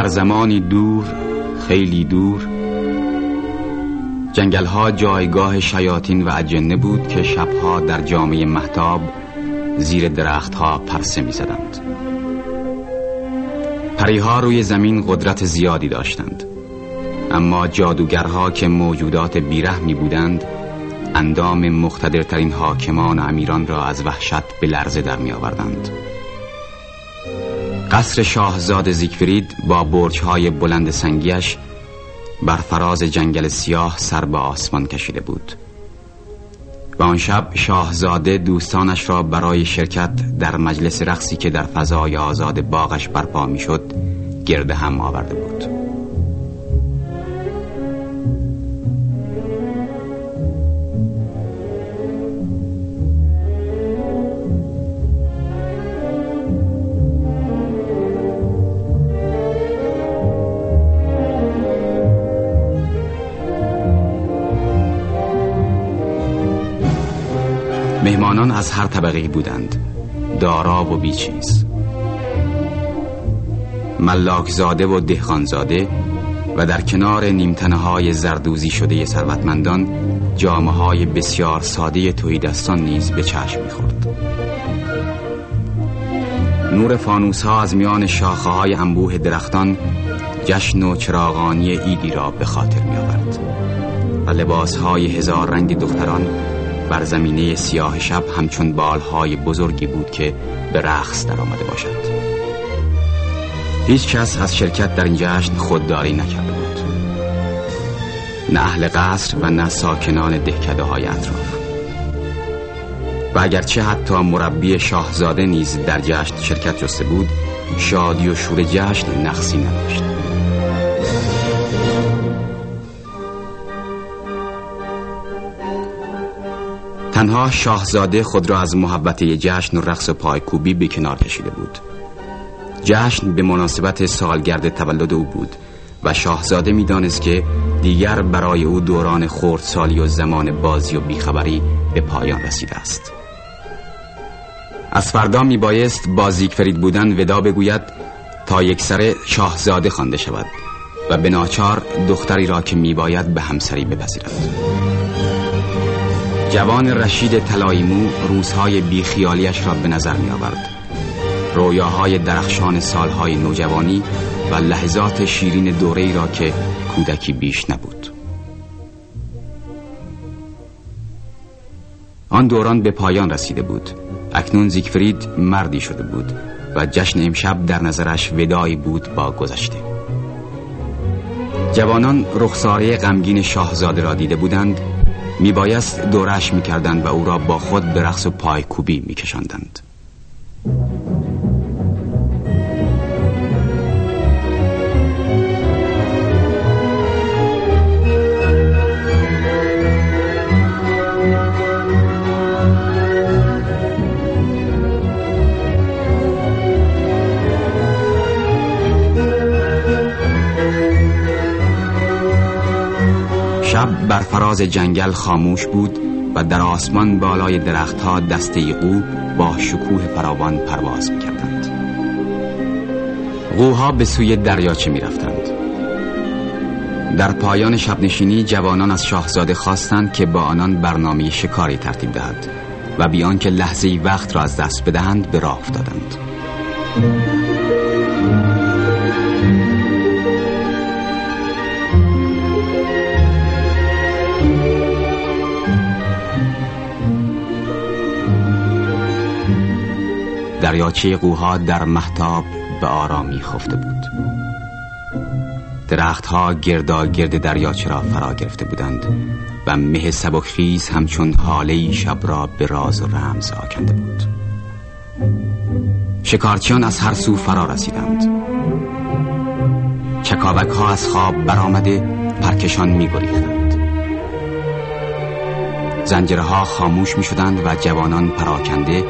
در زمانی دور خیلی دور جنگل ها جایگاه شیاطین و اجنه بود که شبها در جامعه محتاب زیر درخت ها پرسه می زدند پریها روی زمین قدرت زیادی داشتند. اما جادوگرها که موجودات بیرحمی بودند اندام مختدرترین حاکمان امیران را از وحشت به لرزه در می آوردند قصر شاهزاد زیگفرید با برجهای بلند سنگیش بر فراز جنگل سیاه سر به آسمان کشیده بود. و آن شب شاهزاده دوستانش را برای شرکت در مجلس رقصی که در فضای آزاد باغش برپا می‌شد گرد هم آورده بود. طبقه بودند. دارا و بیچیز ملاکزاده و دهخانزاده و در کنار نیمتنه های زردوزی شده ثروتمندان جامعه های بسیار ساده تویدستان نیز به چشم می‌خورد. نور فانوس ها از میان شاخه های انبوه درختان جشن و چراغانی ایدی را به خاطر می آورد و لباس های هزار رنگ دختران بر زمینه سیاه شب همچون بالهای بزرگی بود که به رقص در آمده باشد. هیچ کس از شرکت در این جشن خودداری نکرده بود. نه اهل قصر و نه ساکنان دهکده های اطراف. و اگرچه حتی مربی شاهزاده نیز در جشن شرکت جسته بود شادی و شور جشن نقصی نداشت. تنها شاهزاده خود را از محبت جشن و رقص پایکوبی به کنار کشیده بود. جشن به مناسبت سالگرد تولد او بود و شاهزاده می‌دانست که دیگر برای او دوران سالی و زمان بازی و بیخبری به پایان رسیده است. از فردا می بایست با فرید بودن ودا بگوید تا یک سر شاهزاده خوانده شود و به ناچار دختری را که می باید به همسری بپذیرد. جوان رشید تلایمو روزهای بیخیالیش را به نظر می آورد رویاهای درخشان سالهای نوجوانی و لحظات شیرین دوره را که کودکی بیش نبود. آن دوران به پایان رسیده بود. اکنون زیگفرید مردی شده بود و جشن امشب در نظرش ودایی بود با گذشته. جوانان رخساره غمگین شاهزاده را دیده بودند میبایست دورش می‌کردند و او را با خود به رقص پایکوبی میکشاندند. بر فراز جنگل خاموش بود و در آسمان بالای درختها دسته قو با شکوه فراوان پرواز می‌کردند. قوها به سوی دریاچه می‌رفتند. در پایان شبنشینی جوانان از شاهزاده خواستند که با آنان برنامه شکاری ترتیب دهد و بیان که لحظه وقت را از دست بدهند به راه افتادند. دریاچه قوها در محتاب به آرامی خفته بود. درختها گردا گرد دریاچه را فرا گرفته بودند و مه سبکخیز همچون حاله شب را به راز و رمز آکنده بود. شکارچیان از هر سو فرا رسیدند. چکاوک ها از خواب برآمده پرکشان می گریختند زنجره ها خاموش می شدند و جوانان پراکنده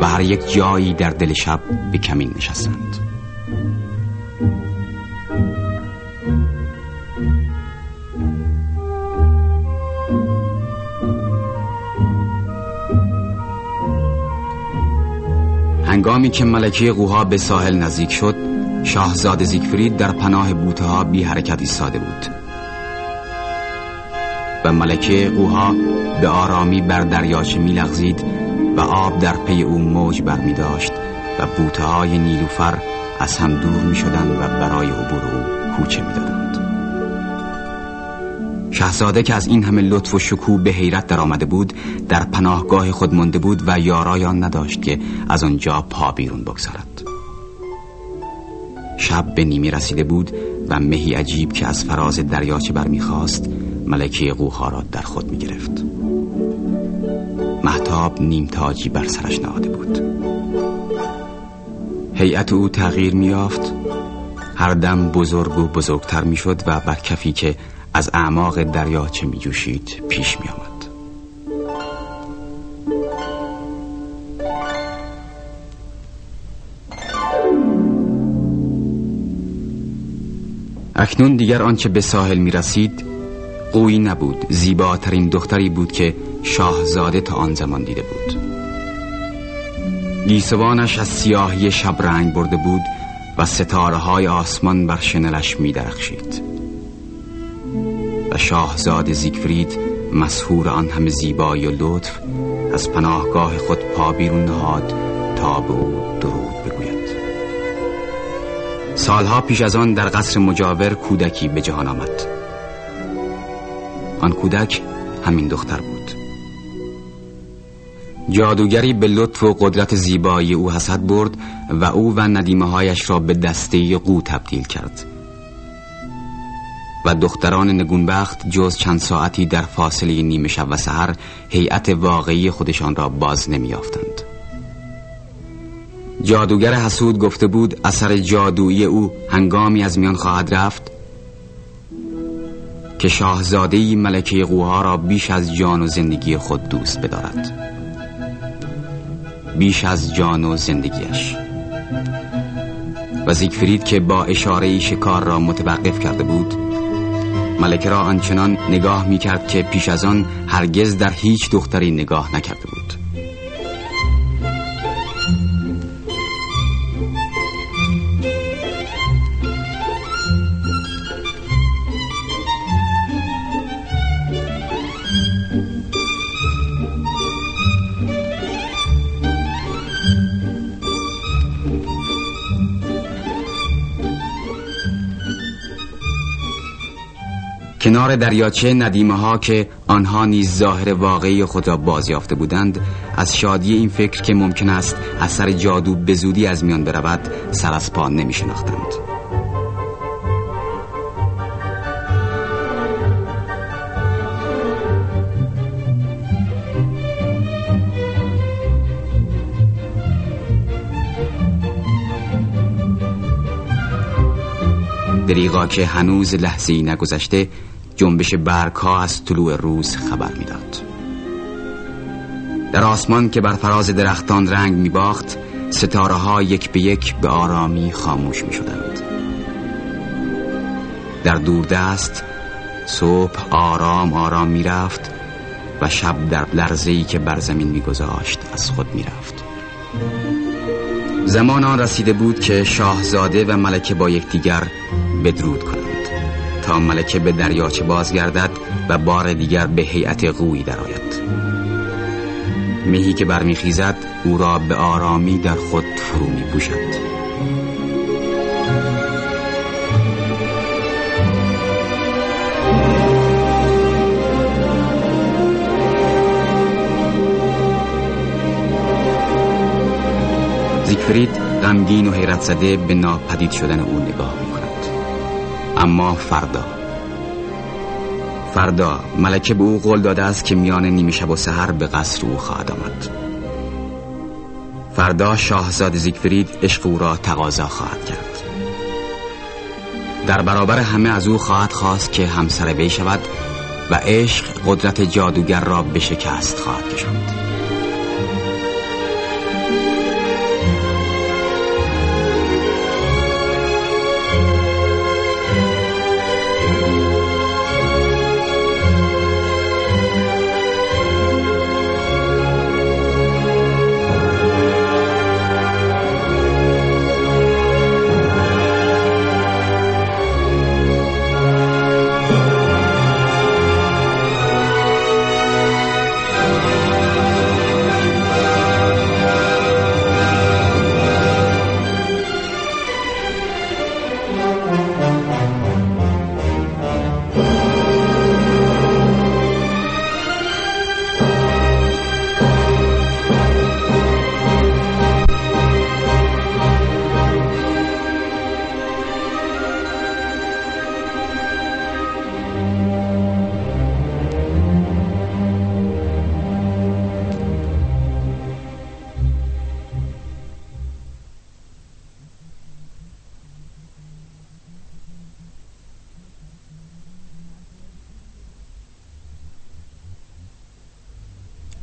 و هر یک جایی در دل شب به کمین نشستند. هنگامی که ملکه قوها به ساحل نزدیک شد شاهزاده زیگفرید در پناه بوته ها بی حرکت ایستاده بود. و ملکه قوها به آرامی بر دریاچه میلغزید و آب در پی او موج بر داشت و بوته های نیلوفر از هم دور می شدن و برای عبور او کوچه می دادن. شهزاده که از این همه لطف و شکوه به حیرت در آمده بود در پناهگاه خود مانده بود و یارایان نداشت که از آنجا پا بیرون بگذارد شب به نیمی رسیده بود و مهی عجیب که از فراز دریاچه برمیخواست ملکه قوها را در خود می گرفت محتاب نیمتاجی بر سرش نهاده بود. هیئت او تغییر میافت هر دم بزرگ و بزرگتر می‌شد و بر کفی که از اعماق دریاچه می جوشید پیش می آمد اکنون دیگر آنچه به ساحل می رسید قوی نبود. زیباترین دختری بود که شاهزاده تا آن زمان دیده بود. گیسوانش از سیاهی شب رنگ برده بود و ستاره های آسمان بر شنلش می درخشید و شاهزاد زیگفرید مسهور آن همه زیبایی و لطف از پناهگاه خود پا بیرون نهاد تا به او درود بگوید. سالها پیش از آن در قصر مجاور کودکی به جهان آمد. آن کودک همین دختر بود. جادوگری به لطف و قدرت زیبایی او حسد برد و او و ندیمه هایش را به دسته قو تبدیل کرد و دختران نگونبخت جز چند ساعتی در فاصله نیمه شب و سحر هیئت واقعی خودشان را باز نمیافتند. جادوگر حسود گفته بود اثر جادویی او هنگامی از میان خواهد رفت که شاهزادهی ملکه قوها را بیش از جان و زندگی خود دوست بدارد بیش از جان و زندگیش و زیگفرید که با اشاره شکار را متوقف کرده بود ملکه را آنچنان نگاه می کرد که پیش از آن هرگز در هیچ دختری نگاه نکرده بود. کنار دریاچه ندیمه ها که آنها نیز ظاهر واقعی خود را بازیافته بودند از شادی این فکر که ممکن است اثر جادو به زودی از میان برود سر از پا نمی شناختند دریغا که هنوز لحظه نگذشته جنبش ها از طلوع روز خبر می‌داد. در آسمان که بر فراز درختان رنگ می باخت ستاره ها یک به یک به آرامی خاموش می شدند در دوردست صبح آرام آرام می رفت و شب در لرزهی که بر زمین می گذاشت از خود می رفت زمان آن رسیده بود که شاهزاده و ملکه با یکدیگر بدرود کنند. تا ملکه به دریاچه بازگردد و بار دیگر به هیئت قوی درآید. مهی که برمیخیزد او را به آرامی در خود فرو می پوشد زیگفرید غمگین و حیرت زده به ناپدید شدن او نگاه می اما فردا. فردا ملکه به او قول داده است که میان نیمه شب و سحر به قصر او خواهد آمد. فردا شاهزاده زیگفرید عشق او را تقاضا خواهد کرد. در برابر همه از او خواهد خواست که همسر وی شود و عشق قدرت جادوگر را به شکست خواهد کشاند.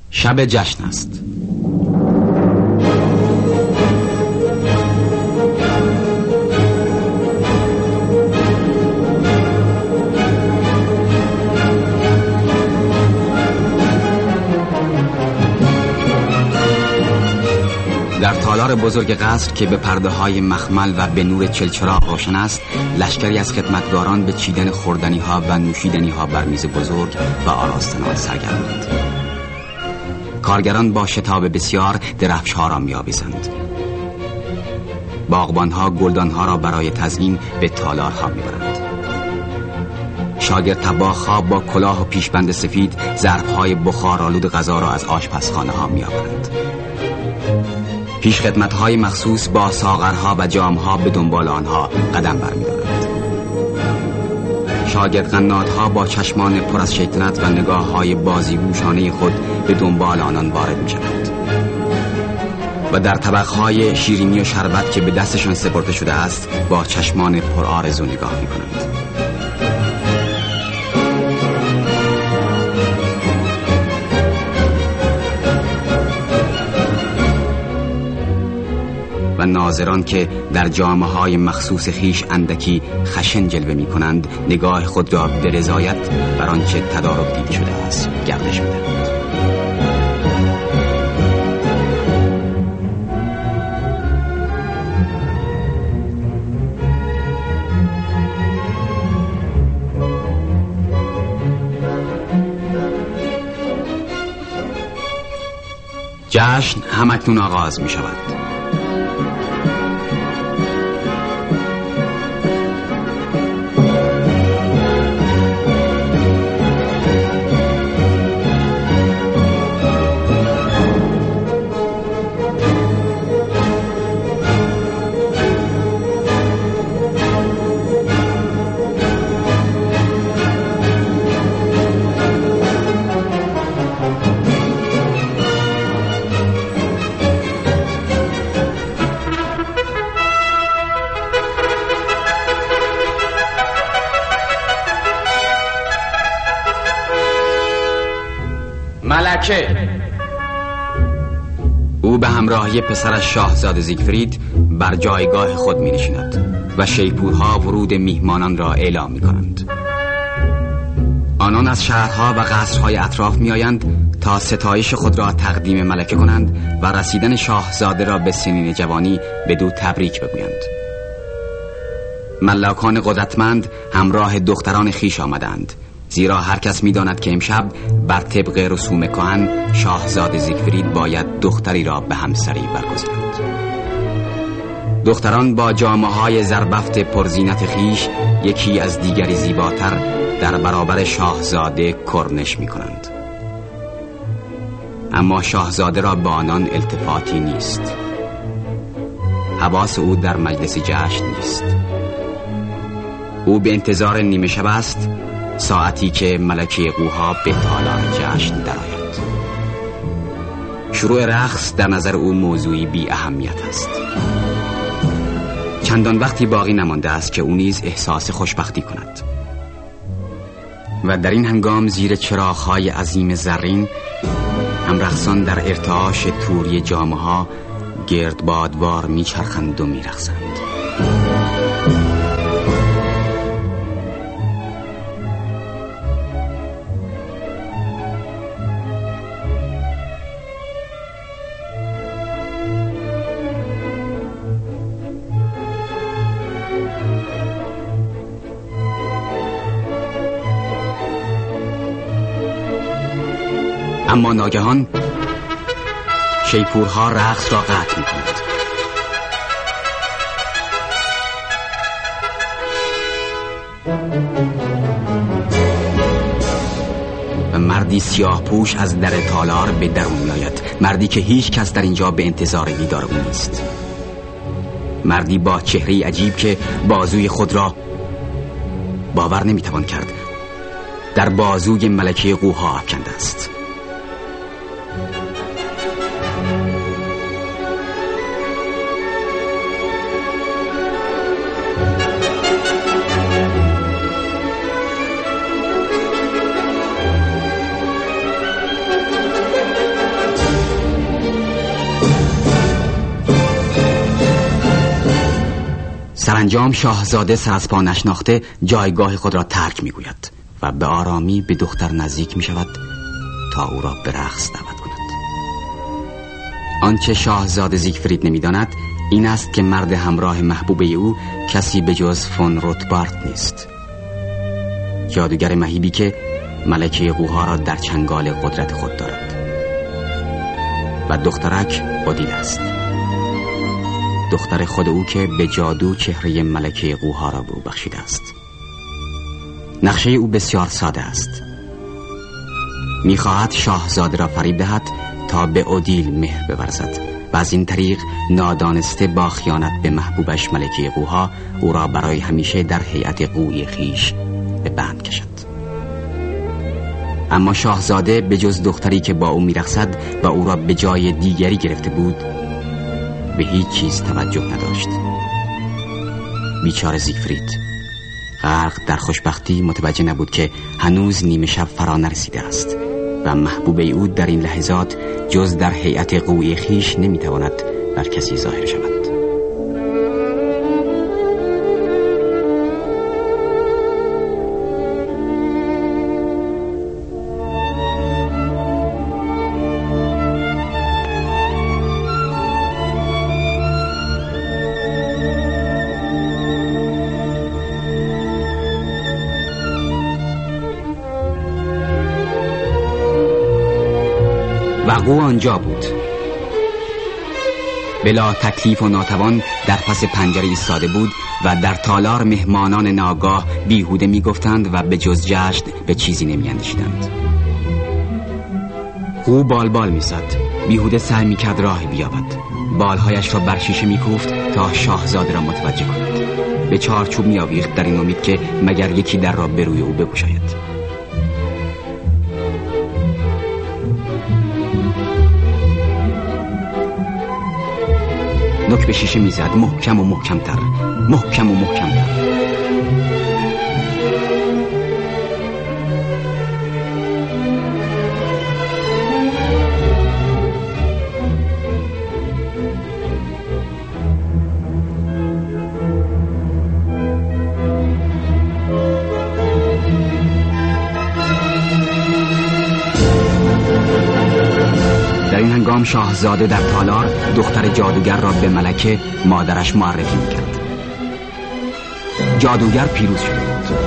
شب جشن است. در تالار بزرگ قصر که به پرده های مخمل و به نور چلچراغ روشن است لشکری از خدمتگاران به چیدن خوردنی ها و نوشیدنی ها بر میز بزرگ و آراستن سرگرمند کارگران با شتاب بسیار درفش ها را میآویزند. باغبان ها گلدان ها را برای تزیین به تالار ها می‌برند. شاگرد تباخ ها با کلاه و پیشبند سفید ظرف های بخار آلود غذا را از آشپزخانه ها میآورند. پیش خدمت های مخصوص با ساغرها و جامها به دنبال آنها قدم برمیدارند. شاگرد ها با چشمان پر از شیطنت و نگاه های بازیگوشانه خود به دنبال آنان وارد می شود و در طبق های شیرینی و شربت که به دستشان سپرده شده است با چشمان پر آرزو نگاه می کنند ناظران که در جامعه های مخصوص خیش اندکی خشن جلوه می کنند نگاه خود را به رضایت بر آنچه تدارک دید شده است گردش می جشن همکنون آغاز می شود او به همراهی پسرش شاهزاده زیگفرید بر جایگاه خود می نشیند و شیپورها ورود میهمانان را اعلام می کنند آنان از شهرها و قصرهای اطراف می آیند تا ستایش خود را تقدیم ملکه کنند و رسیدن شاهزاده را به سنین جوانی به دو تبریک بگویند. ملاکان قدرتمند همراه دختران خیش آمدند. زیرا هر کس می‌داند که امشب بر طبق رسوم کهن شاهزاده زیگفرید باید دختری را به همسری برگزیند دختران با جامعه های زربفت پرزینت خیش یکی از دیگری زیباتر در برابر شاهزاده کرنش می کنند اما شاهزاده را به آنان التفاتی نیست. حواس او در مجلس جشن نیست. او به انتظار نیمه شب است ساعتی که ملکه قوها به تالار جشن درآید. شروع رقص در نظر او موضوعی بی اهمیت است. چندان وقتی باقی نمانده است که او نیز احساس خوشبختی کند. و در این هنگام زیر چراغهای عظیم زرین هم رقصان در ارتعاش توری جامعه ها گردبادوار میچرخند و میرقصند. اما ناگهان شیپورها رقص را قطع می کند و مردی سیاه پوش از در تالار به درون می آید مردی که هیچ کس در اینجا به انتظار دیدار او نیست. مردی با چهره عجیب که بازوی خود را باور نمی‌توان کرد. در بازوی ملکه قوها افکنده است. سرانجام شاهزاده سر از پا نشناخته جایگاه خود را ترک می‌گوید و به آرامی به دختر نزدیک می شود تا او را به رقص دعوت کند. آنچه شاهزاده زیگفرید نمی‌داند این است که مرد همراه محبوب او کسی به جز فون روتبارت نیست. جادوگر مهیبی که ملکه قوها را در چنگال قدرت خود دارد. و دخترک بادیل است. دختر خود او که به جادو چهره ملکه قوها را به او بخشیده است. نقشه او بسیار ساده است. می‌خواهد شاهزاده را فریب دهد تا به اودیل مهر بورزد و از این طریق نادانسته با خیانت به محبوبش ملکه قوها او را برای همیشه در هیئت قوی خیش به بند کشد. اما شاهزاده به جز دختری که با او میرخصد و او را به جای دیگری گرفته بود به هیچ چیز توجه نداشت. بیچار زیفرید غرق در خوشبختی متوجه نبود که هنوز نیمه شب فرا نرسیده است و محبوب او در این لحظات جز در هیئت قوی خیش نمی‌تواند بر کسی ظاهر شود. او آنجا بود. بلا تکلیف و ناتوان در پس پنجره ایستاده بود و در تالار مهمانان ناگاه بیهوده می‌گفتند و به جز جشن به چیزی نمیاندیشیدند. او بال بال می‌زد. بیهوده سعی می‌کرد راه بیابد. بالهایش را بر شیشه میکوفت تا شاهزاده را متوجه کند. به چارچوب میآویخت در این امید که مگر یکی در را به روی او بگشاید. به شیشه می‌زد محکم و محکمتر محکم و محکمتر. شاهزاده در تالار دختر جادوگر را به ملکه مادرش معرفی می‌کرد. جادوگر پیروز شده بود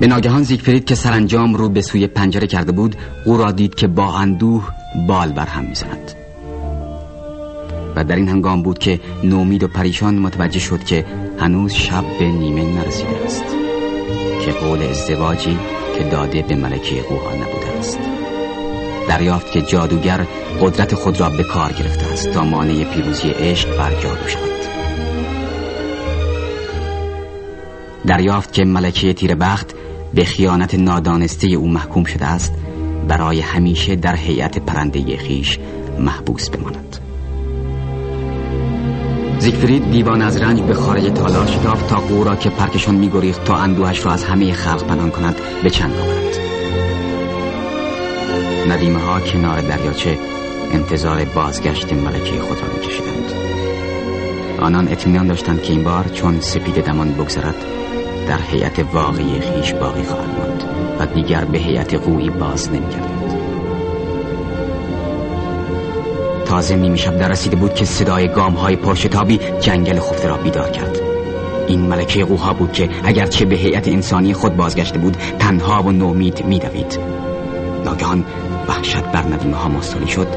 به ناگهان زیگفرید که سرانجام رو به سوی پنجره کرده بود او را دید که با اندوه بال بر هم می‌زند. و در این هنگام بود که نومید و پریشان متوجه شد که هنوز شب به نیمه نرسیده است که قول ازدواجی که داده به ملکه قوها نبوده است. دریافت که جادوگر قدرت خود را به کار گرفته است تا مانع پیروزی عشق بر جادو شود. دریافت که ملکه تیربخت به خیانت نادانسته او محکوم شده است برای همیشه در هیئت پرنده خیش محبوس بماند. زیگفرید دیوان از رنج به خارج تالار شتافت تا او را که پرکشان میگریخت تا اندوهش را از همه خلق پنهان کند به چند آورد ندیمه ها کنار دریاچه انتظار بازگشت ملکه خود را میکشیدند. آنان اطمینان داشتند که این بار چون سپید دمان بگذرد در هیئت واقعی خیش باقی خواهد ماند و دیگر به هیئت قوی باز نمیگردند تازه نیمی در رسیده بود که صدای گام های پرشتابی جنگل خفته را بیدار کرد. این ملکه قوها بود که اگرچه به هیئت انسانی خود بازگشته بود تنها و نومید میدوید. ناگهان وحشت بر ندیمه ها مستولی شد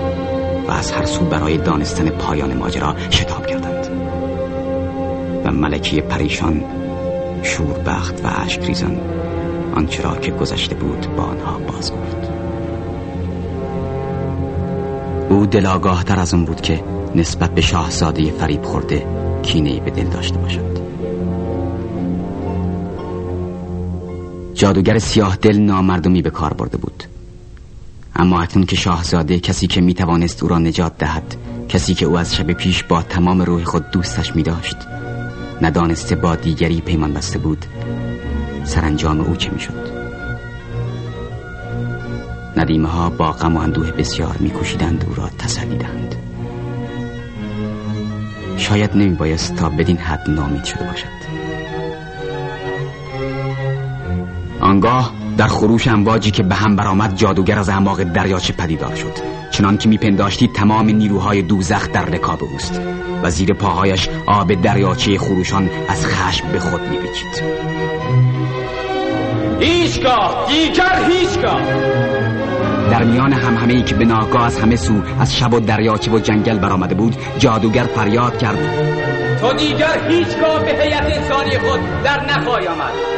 و از هر سو برای دانستن پایان ماجرا شتاب کردند. و ملکی پریشان شوربخت و عشق ریزان آنچه را که گذشته بود با آنها باز گفت. او دلاگاه تر از اون بود که نسبت به شاهزاده فریب خورده کینه به دل داشته باشد. جادوگر سیاه دل نامردمی به کار برده بود. اما اکنون که شاهزاده کسی که می‌توانست او را نجات دهد کسی که او از شب پیش با تمام روح خود دوستش می داشت ندانسته با دیگری پیمان بسته بود. سرانجام او چه می شد ندیمه ها با غم و اندوه بسیار میکوشیدند او را تسلی دهند شاید نمی بایست تا بدین حد نامید شده باشد. آنگاه در خروش امواجی که به هم برآمد جادوگر از اعماق دریاچه پدیدار شد. چنان که میپنداشتی تمام نیروهای دوزخ در رکاب اوست و زیر پاهایش آب دریاچه خروشان از خشم به خود میپیچید. هیچگاه دیگر هیچگاه. در میان همه ای که به ناگاه از همه سو از شب و دریاچه و جنگل برآمده بود جادوگر فریاد کرد. تو دیگر هیچگاه به هیئت انسانی خود در نخواهی آمد.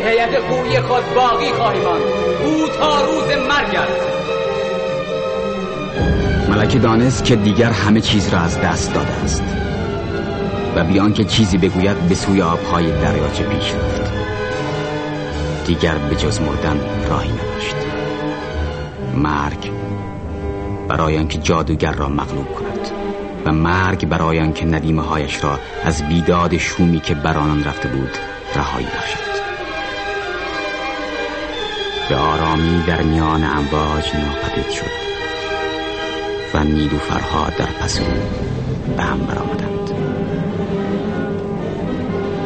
به هیئت خوبی خود باقی خواهی ماند او تا روز مرگ است. ملکه دانست که دیگر همه چیز را از دست داده است و بیان که چیزی بگوید به سوی آبهای دریاچه پیش رفت. دیگر به جز مردن راهی نداشت. مرگ برای آنکه جادوگر را مغلوب کند و مرگ برای آنکه ندیمه هایش را از بیداد شومی که بر آنان رفته بود رهایی بخشد. به آرامی در میان امواج ناپدید شد و نیلوفرها در پس او به هم برآمدند.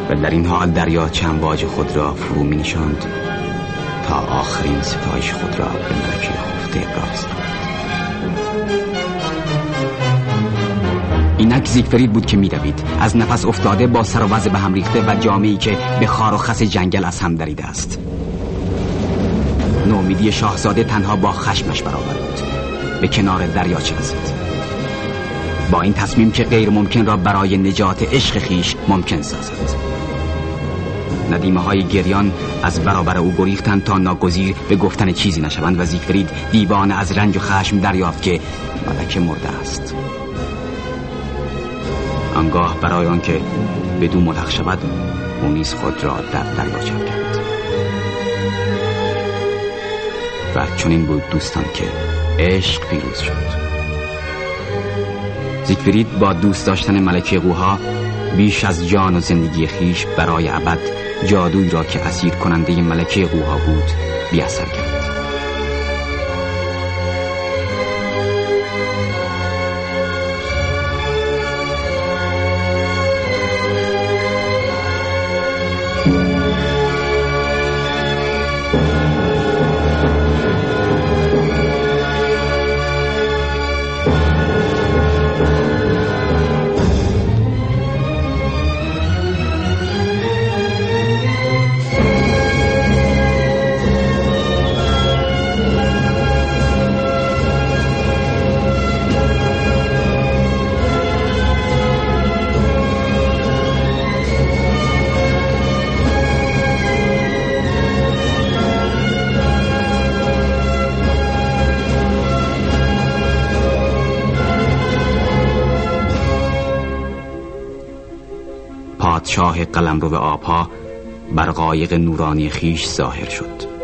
و در این حال چند خود را فرو می نشاند تا آخرین ستایش خود را به ملکه خفته ابراز اینک زیگفرید بود که میدوید. از نفس افتاده با سر و به هم ریخته و جامعی که به خار و خس جنگل از هم دریده است. نومیدی شاهزاده تنها با خشمش برابر بود به کنار دریاچه رسید؟ با این تصمیم که غیر ممکن را برای نجات عشق خیش ممکن سازد. ندیمه های گریان از برابر او گریختند تا ناگزیر به گفتن چیزی نشوند و زیگفرید دیوان از رنج و خشم دریافت که ملکه مرده است. آنگاه برای آنکه بدون ملحق شود او نیز خود را در دریاچه کرد. و چنین بود دوستان که عشق پیروز شد. زیگفرید با دوست داشتن ملکه قوها بیش از جان و زندگی خیش برای ابد جادوی را که اسیر کننده ملکه قوها بود بیاثر کرد. قلمرو آبها بر قایق نورانی خیش ظاهر شد.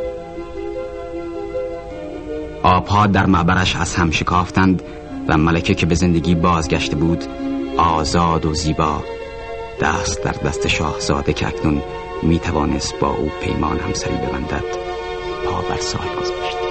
آبها در معبرش از هم شکافتند و ملکه که به زندگی بازگشته بود آزاد و زیبا دست در دست شاهزاده که اکنون می توانست با او پیمان همسری ببندد پا بر سال گذاشت.